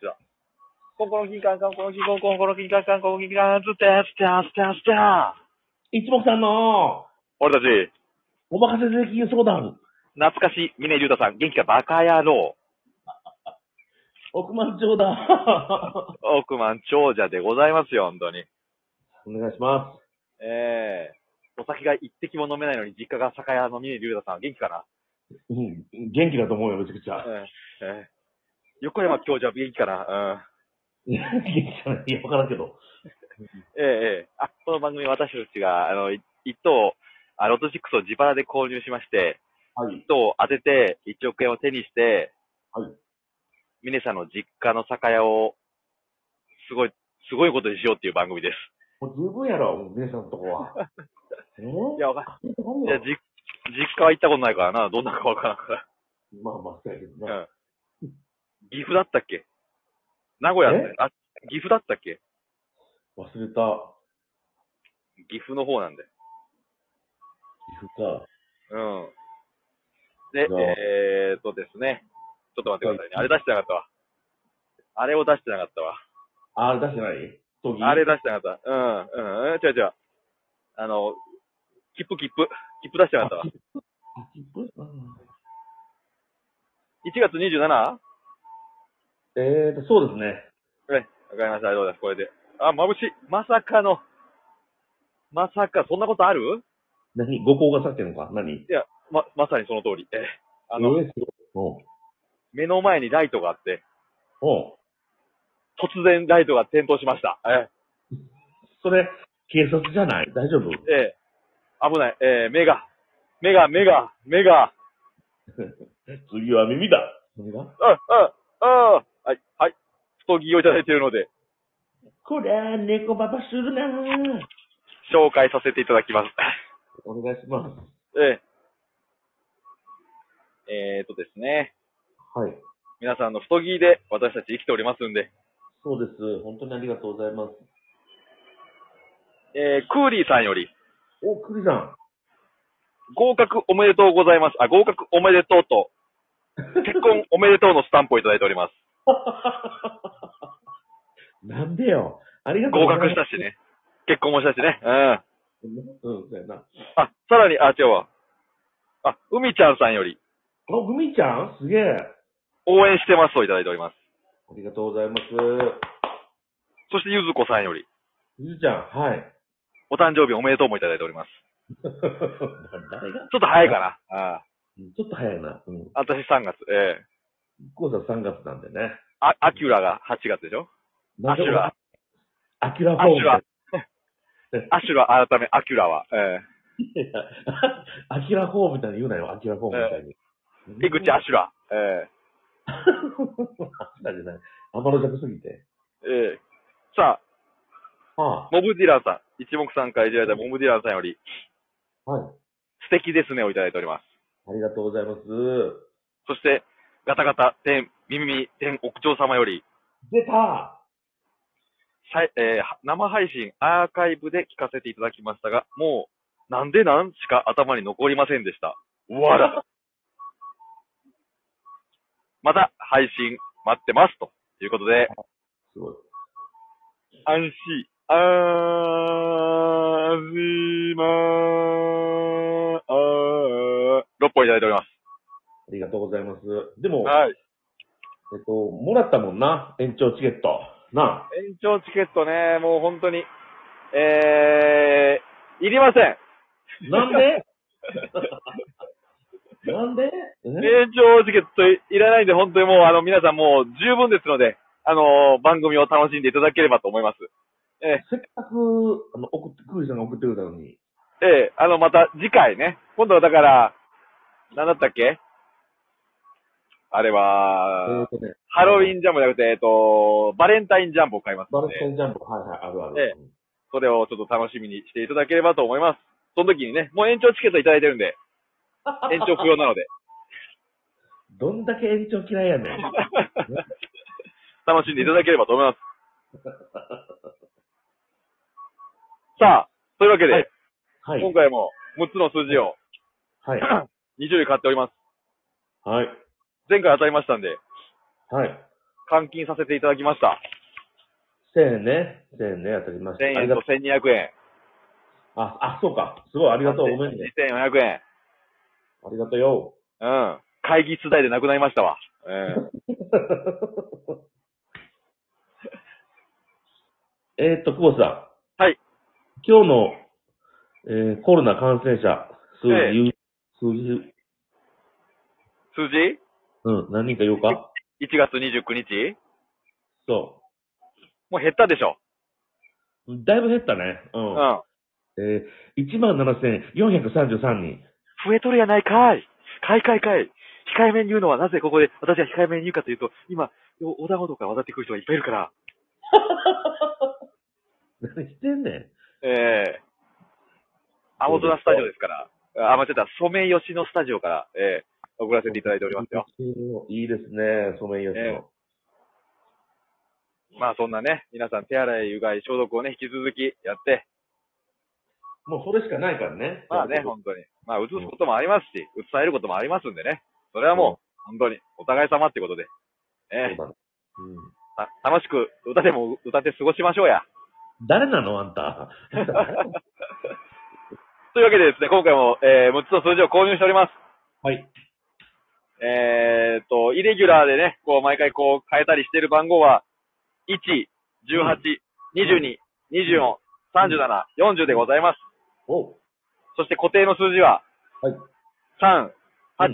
ちら。コンコロキンカンカンコロキンコンコンコロキンカンカンコロキンカンズテステステステ一目さんの、俺たち、お任せ税金相談、懐かしい峰竜太さん、元気かバカ野郎。億万長だ。億万長者でございますよ、本当に。お願いしますええお酒が一滴も飲めないのに実家が酒屋の峰竜太さん、元気かな。うん、元気だと思うよ、めちゃくちゃ。ええええ横山教授は元気かな？うん。元気じゃない。いや、わからんけど。ええええあ、この番組私たちが、あの、い一等、あロト6を自腹で購入しまして、はい一。等を当てて1億円を手にして、はい。峰さんの実家の酒屋を、すごい、すごいことにしようっていう番組です。もう十分やろ、もう皆さんのとこは。えー、いや、わかんいいや、じ、実家は行ったことないからな、どんなかわからんから。まあまあ、そうやけどうな。ん。岐阜だったっけ？名古屋だえ？あ、岐阜だったっけ？忘れた。岐阜の方なんで。岐阜か。うん。で、じゃあえーっとですね。ちょっと待ってくださいね。あれ出してなかったわ。あれを出してなかったわ。ああれ出してない？あれ出してなかった。うん、うん、うん違う違う。あの、切符切符。切符出してなかったわ。あ、切符？うん1月 27? えーと、そうですね。はい。わかりました。ありがとうございます？これで。あ、眩しい。まさかの。まさか、そんなことある？何？五行がさってんのか？何？いや、ま、まさにその通り。ええあの、えー目の前にライトがあって。突然ライトが点灯しました。えそれ、警察じゃない？大丈夫？え、ええ危ない。ええ目が、目が、目が、目が、次は耳だ。何があ、あ、あ、はい、はい。太着をいただいているので、こりゃ、猫ババするな紹介させていただきます。お願いします。えええーとですね。はい。皆さんの太着で私たち生きておりますんで、そうです。本当にありがとうございます。えー、クーリーさんより、お、クリさん。合格おめでとうございます。あ、合格おめでとうと、結婚おめでとうのスタンプをいただいております。なんでよ。ありがとう合。格したしね。結婚もしたしね。うん。うん、そうやな。あ、さらに、あ、違うわ。あ、海ちゃんさんより、あ、ふみちゃん？すげえ。応援してますといただいております。ありがとうございます。そして、ゆずこさんより、ゆずちゃん、はい。お誕生日おめでとうもいただいております。誰が？ちょっと早いかな。あちょっと早いな。うん。あ私3月。ええコウさん3月なんでね。あ、アキュラが8月でしょ？アシュラ。アキュラフォームアシュラ。アシュラ改めアキュラは。えアキュラフォームみたいに言うなよ、アキュラフォームみたいに。え井口アシュラ。え アシュラじゃない。天の弱すぎて。えええさあ、はモブディランさん。一目散からいただいたモブディランさんより、あ、はい。素敵ですねをいただいております。ありがとうございます。そして、ガタガタ、天、耳耳、天、屋長様より、出たさいえー生配信アーカイブで聞かせていただきましたが、もう、なんでなんしか頭に残りませんでした。わら。また、配信待ってます。ということで、すごい。安心、あーしまー、あー、6本いただいております。ありがとうございます。でも、はい。えっと、もらったもんな、延長チケット。なあ。延長チケットね、もう本当に、えー、いりません。なんで？なんで？え？延長チケットいいらないんで、本当にもう、あの、皆さんもう十分ですので、あの番組を楽しんでいただければと思います。せっかく、あの、送って、クーリさんが送ってくれたのに。ええあの、また次回ね、今度はだから、なんだったっけ？あれえはね。ハロウィンジャンボじゃなくて、えっと、バレンタインジャンボを買いますバので、ルセンジャンボ。はいはい、あるある。ええそれをちょっと楽しみにしていただければと思います。その時にね、もう延長チケットいただいてるんで、延長不要なので、どんだけ延長嫌いやねん。楽しんでいただければと思います。さあ、というわけで、はいはい。今回も6つの数字をはい。20位買っております。はい。前回当たりましたんで、はい。換金させていただきました。1000円ね。1000円ね、当たりました。1000円とありがとう。1200円。あ、あ、そうか。すごい、ありがとう。ごめんね。2400円。ありがとうよ。うん。会議室代でなくなりましたわ。うん。えーっと、久保さん。はい。今日の、えーコロナ感染者、数字数字、数字？うん、何人か言おうか ?1 月29日そもう減ったでしょ？う。だいぶ減ったね。う。うんん。えー、17,433人。増えとるやないかい。かいかいかい。控えめに言うのはなぜここで私は控えめに言うかというと、今、お小田ごとから渡ってくる人がいっぱいいるから。何してんねん。ええ青空スタジオですから。あ、間違った。ソメイヨシノスタジオから、ええ送らせていただいておりますよ。いいですね、ソメイヨシノ。えまあそんなね、皆さん手洗い、うがい、消毒をね、引き続きやって、もうそれしかないからね。まあね、本当に。まあ映すこともありますし、映されることもありますんでね。それはもう、本当に、お互い様ってことで。ええそうんた楽しく歌でも歌って過ごしましょうや。誰なのあんた。というわけでですね、今回も、えー、6つの数字を購入しております。はい。えーっと、イレギュラーでね、こう、毎回こう、変えたりしている番号は、1、18、22、24、37、40でございます。おそして固定の数字は、はい。3、8、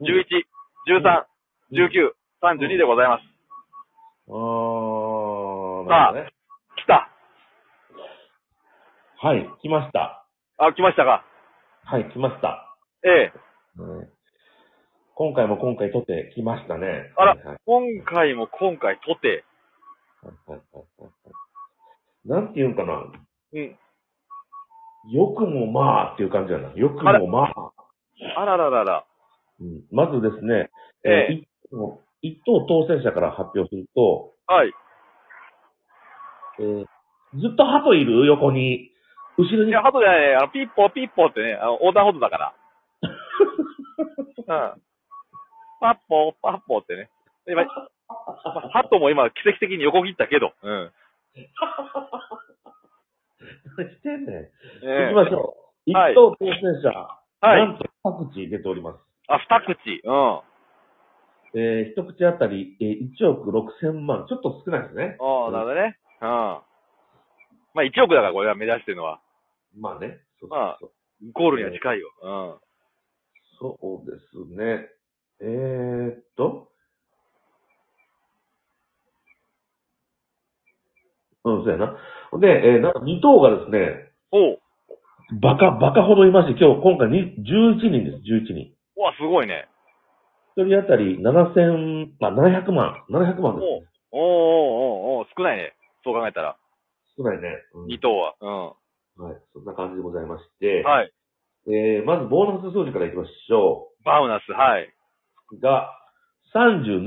11、13、19、32でございます。あー、さあね。来たはい、来ました。あ、来ましたかはい、来ました。ええうん今回も今回とって来ましたね。あらはいはい今回も今回とて、なんて言うんかな。うん。よくもまあっていう感じやな。よくもまあ。あらららら。うんまずですね、ええー一等一等当選者から発表すると、はい。えーずっと鳩いる？横に。後ろにいや、、ハトじゃないね。あの、ピッポーピッポーってね、あの、横断歩道だから。うん。パッポー、パッポーってね。今、まあハトも今、奇跡的に横切ったけど。うん。何してんねん。ええ行きましょう。一はい等当選者、はい。なんと各地出ております。あ、二口。うん。えー一口あたり、えー1億6千万。ちょっと少ないですね。ああ、なるほどね。うん。まあ、1億だから、これは目指してるのは。まあね。そうまあそうゴールには近いよ。うん。そうそうですね。えー、っと。うん、そうやな。で、えー、なんか2等がですね、おう。バカ、バカほどいまして、今日、今回に11人です、11人。うわ、すごいね。一人当たり7000、まあ、700万、700万です、ね。おうおうおうおう少ないね。そう考えたら。少ないね。うん2等は。うはい、そんな感じでございましてん。、はい。えー、まずボーナス数字からいきましょバウナス、はい。う。が、37。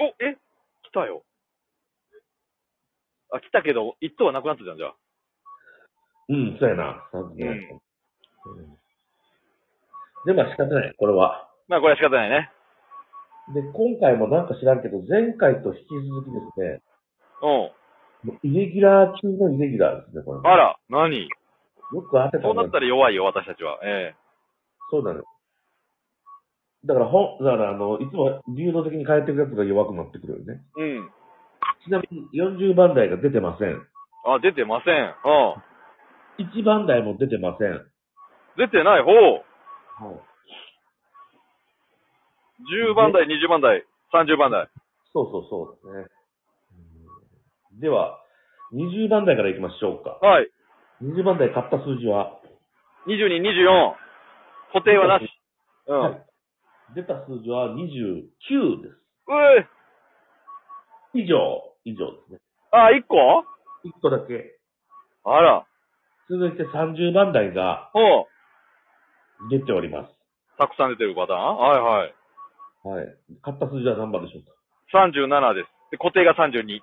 お、え来たよ。あ、来たけど、1等はなくなったじゃん、じゃあ。うん、そうやな。37うん。うんで、まあ仕方ない、これは。まあ、これは仕方ないね。で、今回もなんか知らんけど、前回と引き続きですね、うん。もうイレギュラー中のイレギュラーですね、これ。あら、何？よく当てたそうなったら弱いよ、私たちは。えそうなのよ。だから、ほん、だから、あの、いつも流動的に変えていくやつが弱くなってくるよね。えうん。ちなみに40番台が出てません。あ、出てません。うん。1番台も出てません。出てない方。はい。10番台、20番台、30番台。そうそうそうですね。うんでは、20番台からいきましょうか。はい。20番台買った数字は、22、24。固定はなし。うん。はい出た数字は29です。うえ以上、以上ですね。あ、1個？1個だけ。あら。続いて30番台がほう。出ております。たくさん出てるパターン？はいはい。はい。買った数字は何番でしょうか？37です。で、固定が32。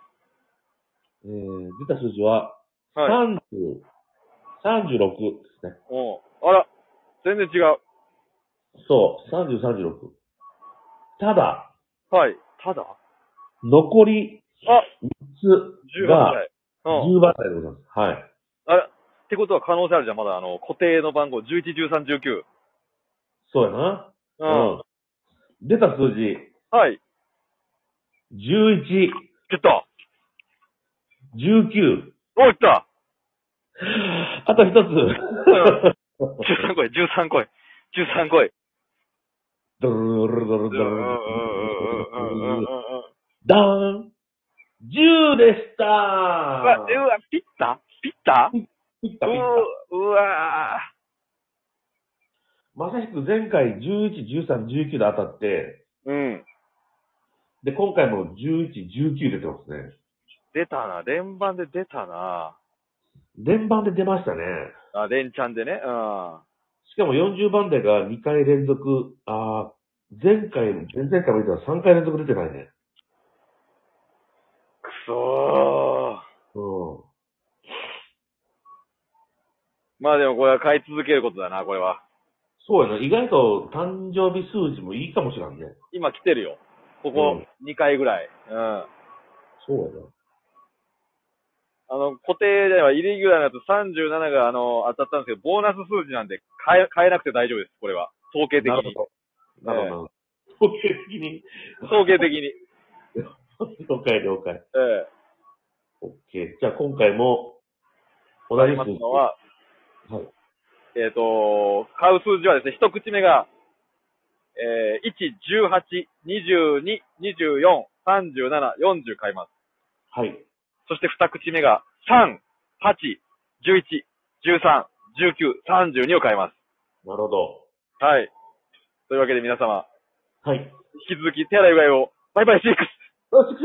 えー、出た数字は、はい。30、36ですね。おうあら。全然違う。そう、30、36。ただ、はい。ただ？残りあ、3つ18が台。うん。10番台でございます。はい。あれ？ってことは可能性あるじゃん、まだあの、固定の番号、11、13、19。そうやな。うん。出た数字、はい。11、来た。19。お、来た。あと一つ。13個い、13個い。13個い。ドルルルルルルルルうんうんうんうんうんうん。ダーン !10 でしたうわ、うわ、ピッタピッタピッタピッタ。ううわまさしく前回11、13、19で当たって、うん。で、今回も11、19出てますね。出たな。連番で出たな。連番で出ましたね。あ、連チャンでね。うん。しかも40番台が2回連続、あー前回、前々回も出たら3回連続出てないね。くそー。うん。まあでもこれは買い続けることだな、これは。そうやな。意外と誕生日数字もいいかもしれんね。今来てるよ。ここ2回ぐらい。うん。そうやな。あの、固定ではイレギュラーのやつ37があの、当たったんですけど、ボーナス数字なんで変え、変えなくて大丈夫です、これは。統計的に。なるほど。なるほど。統計的に。統計的に。え了解了解。えオッケー。じゃあ今回も、同あります。のは、はい。えっ、と、買う数字はですね、一口目が、えー、1、18、22、24、37、40買います。はい。そして二口目が、3、8、11、13、19、32を買います。なるほど。はい。というわけで皆様、はい。引き続き手洗いうがいを、バイバイシックスよし、